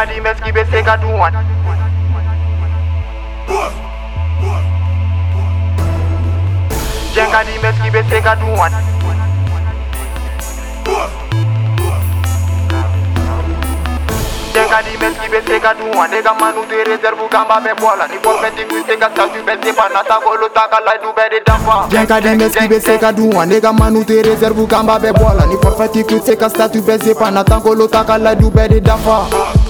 Sega di mes ki be Sega do one. Jenga di mes ki be Sega do one. Jenga di mes ki be Sega do one. Nega manu de reserve gamba be bola. Ni bol beti ku Sega sa tu be se pana ta golo ta kala du be de dampa. Jenga di mes ki be Sega do one. Nega manu de reserve gamba be bola. Ni bol beti ku Sega sa tu be se pana ta golo ta kala du be de dampa.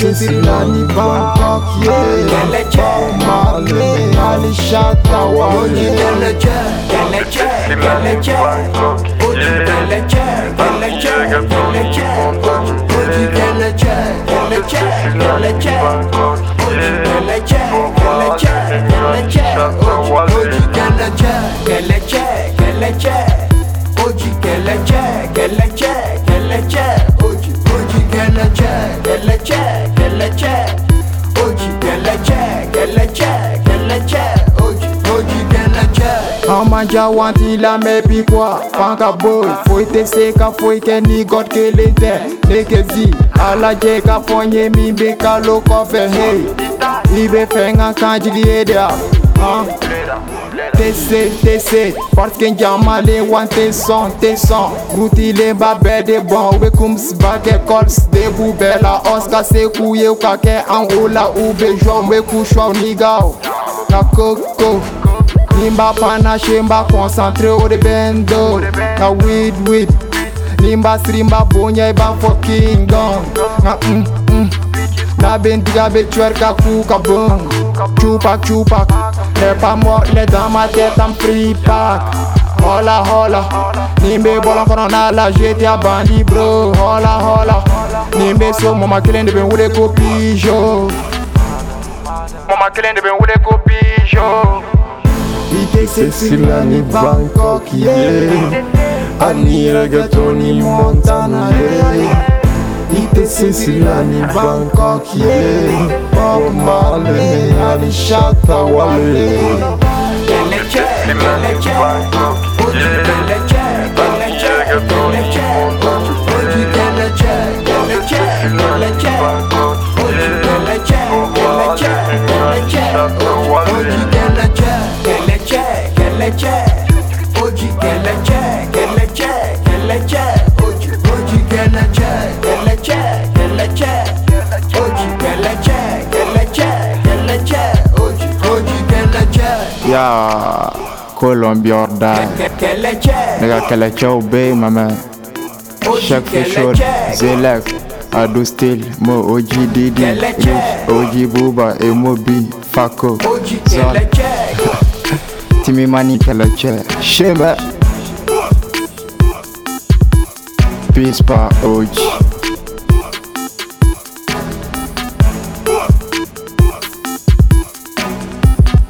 Sicilani, Bangkok, yeah Bomba, me, Alishata, Wanye Bangkok, Amanja tila la piqua, Panka boy Foite seka ka ni god ke leten les zi Ala je ka fonye mi be ka lo kofe Hey Ibe fenga je edea ah. Tese, tese, parce que Jamale want tes son, tes son le de bon, we kums bake kols de boubè La oska se kouye ou kake an ou ou We niga Limba pana shemba concentré au de bendo Ka weed weed Limba srimba bonya iba fucking gong Na mm mm Na bendiga be twerka kuka bong chupa chupa, N'est pas mort, n'est dans ma tête en free pack Hola hola Nimbe bola corona la j'étais à bandi bro Hola hola Nimbe so mama kelen de ben wule ko pijo Mama kelen ben wule ko pijo Siciliani, Bangkok, yeah Ani ragazoni in Montana, yeah Ite Siciliani, Bangkok, yeah Bob Marley, Ali Shatta, Wale Beleke, Beleke, Bangkok, yeah kelepçe Colombia or die Nigga kelepçew be yen ma man Check for sure Zelek Ado Still Mo OG Didi Rich OG Booba Emo B Fako Zon Give me money tell a chill shimmer peace bar ouch